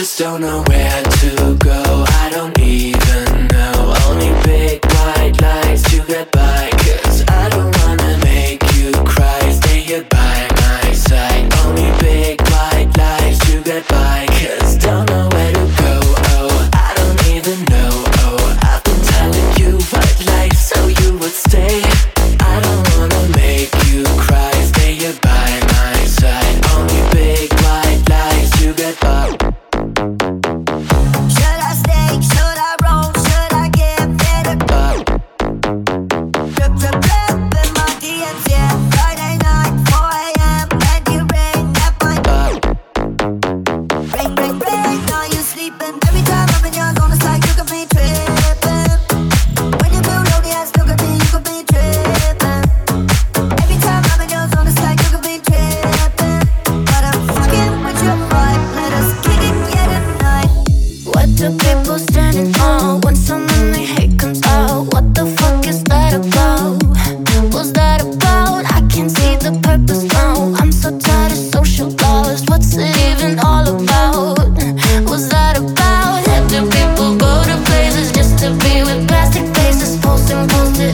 just don't know where to go.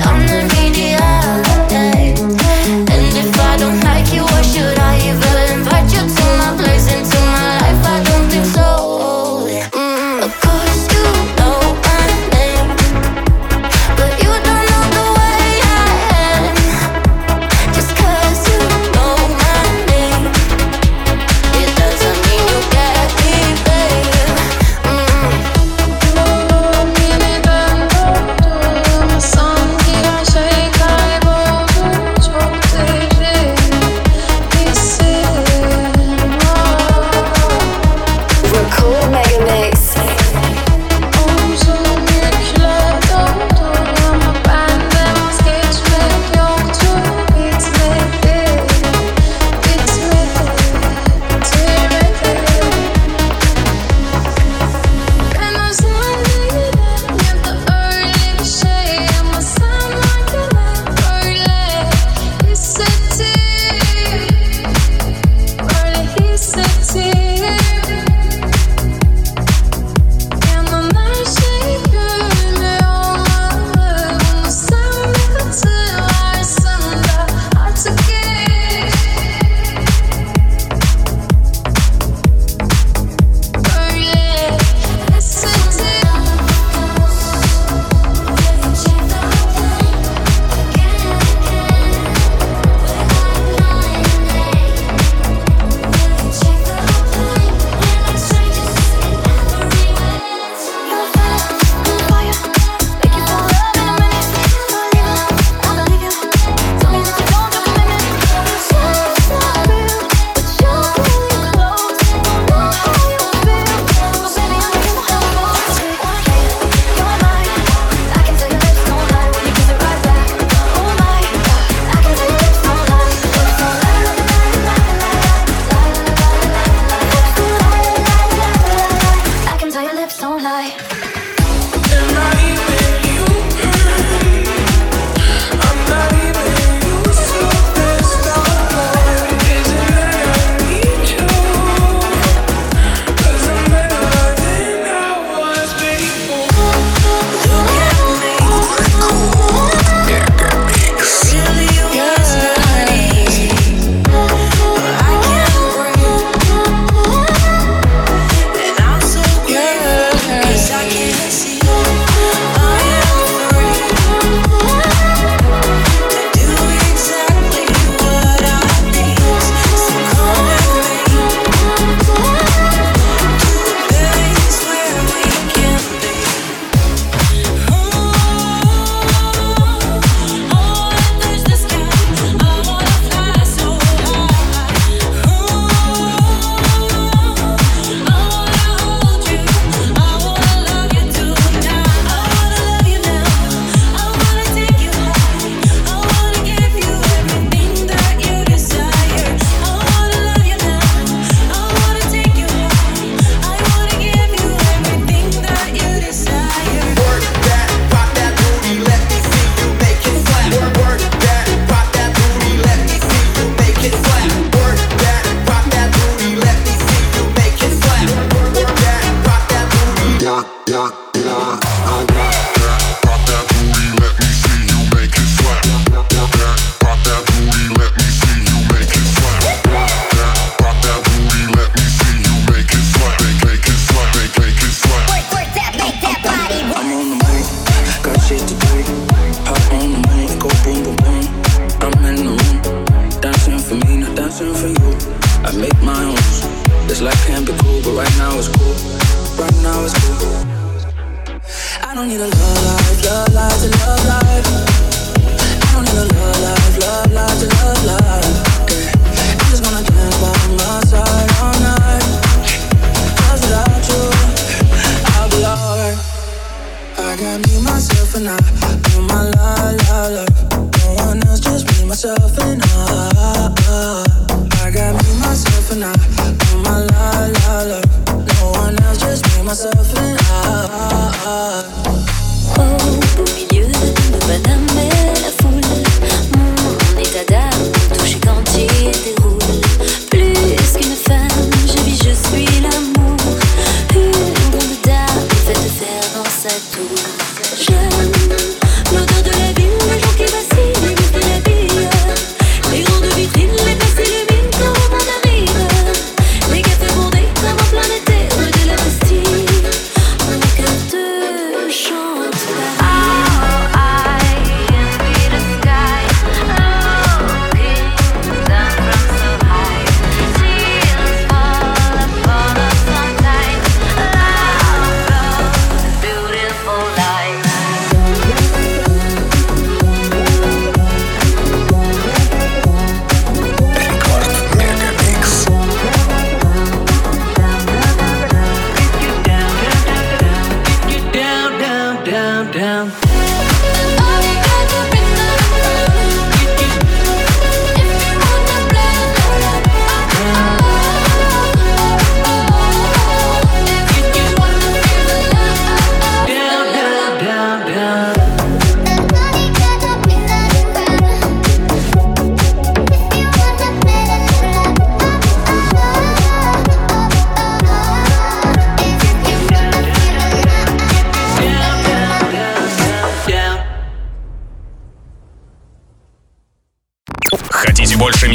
I'm the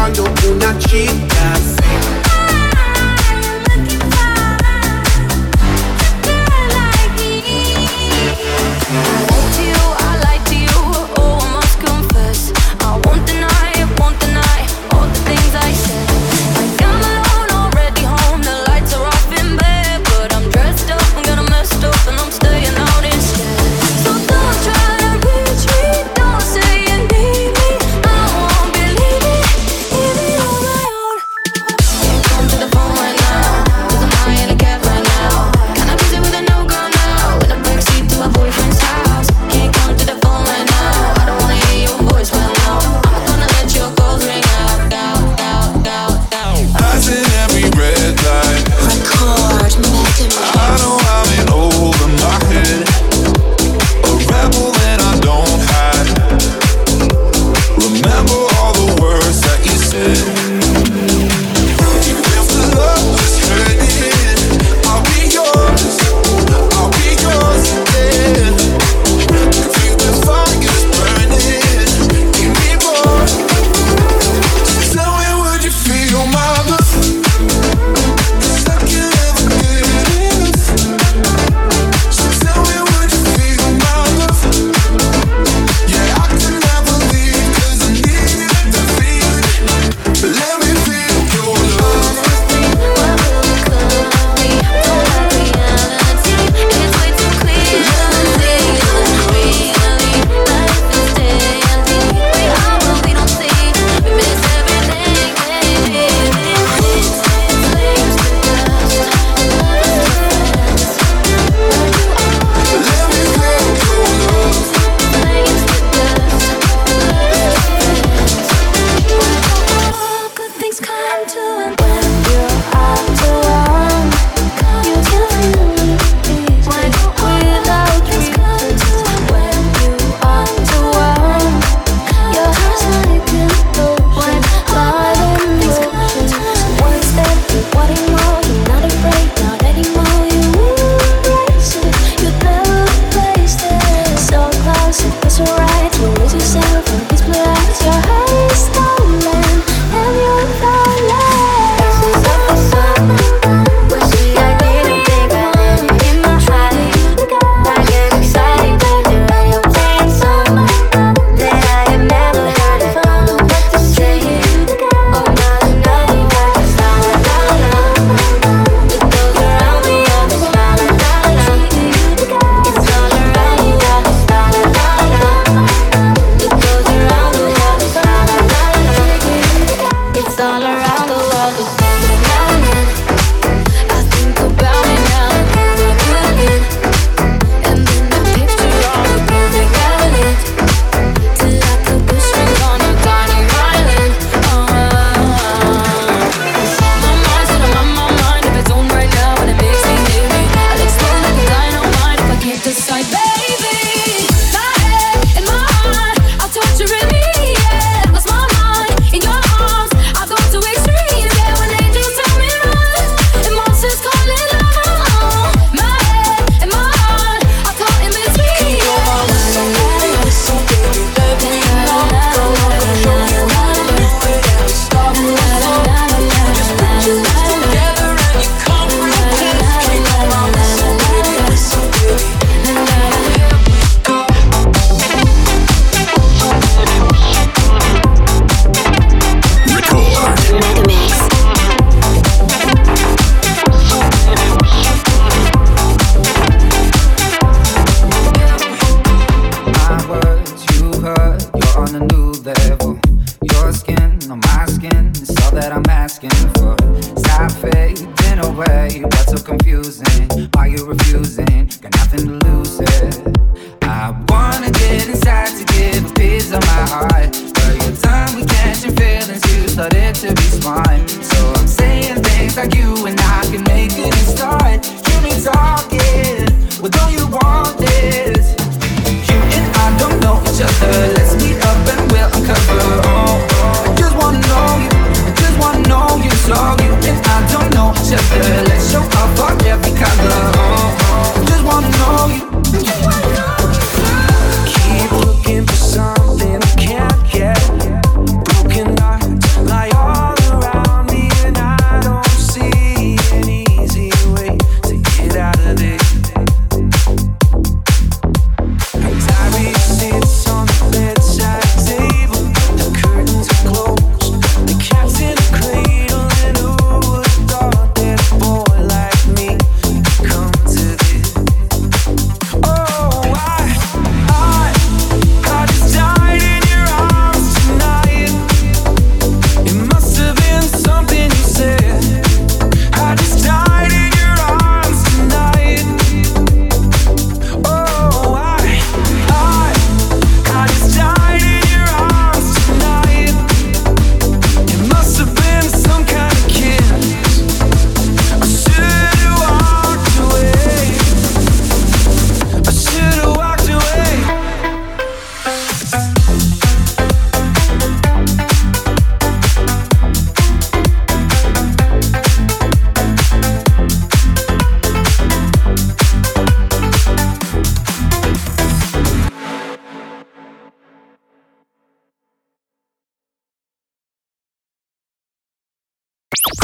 follow, do not cheat.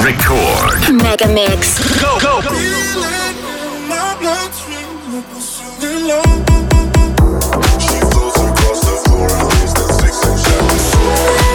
Record. Mega Mix. Go, go, go. She across the floor and leaves six and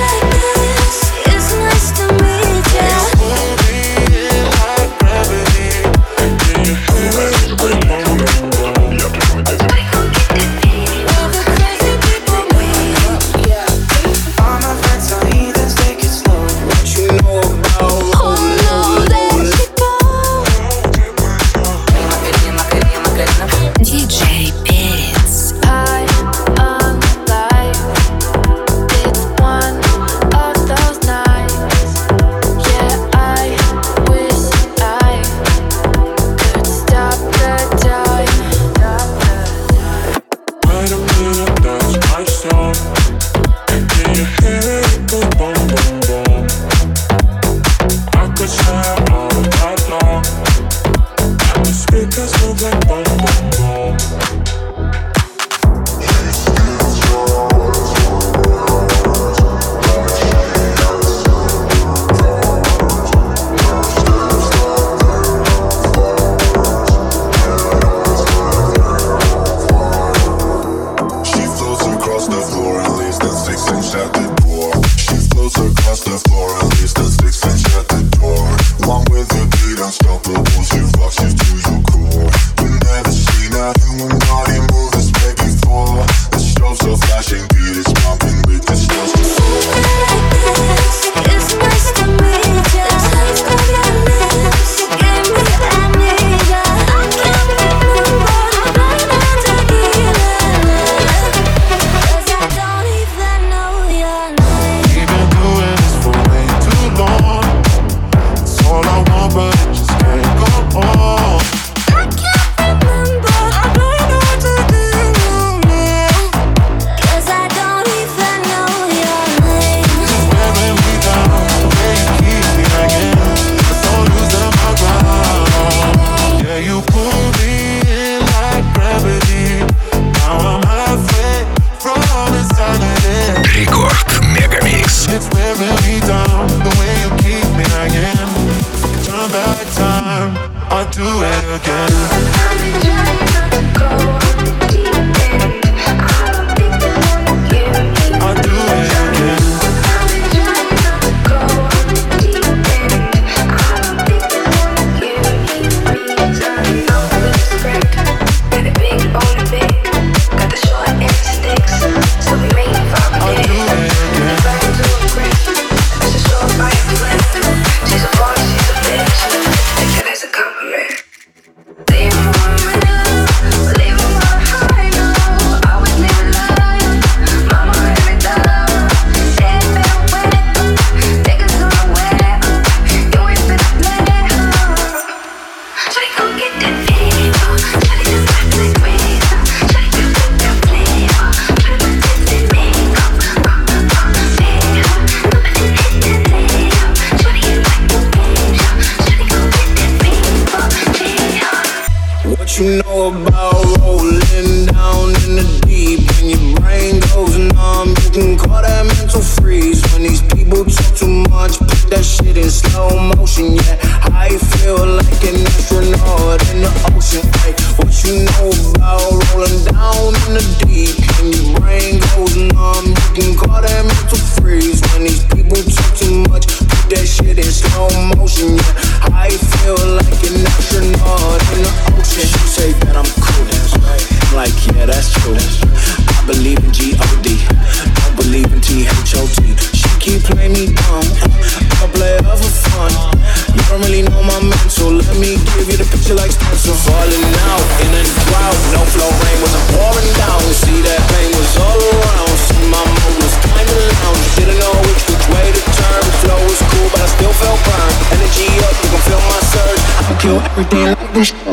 every day like this.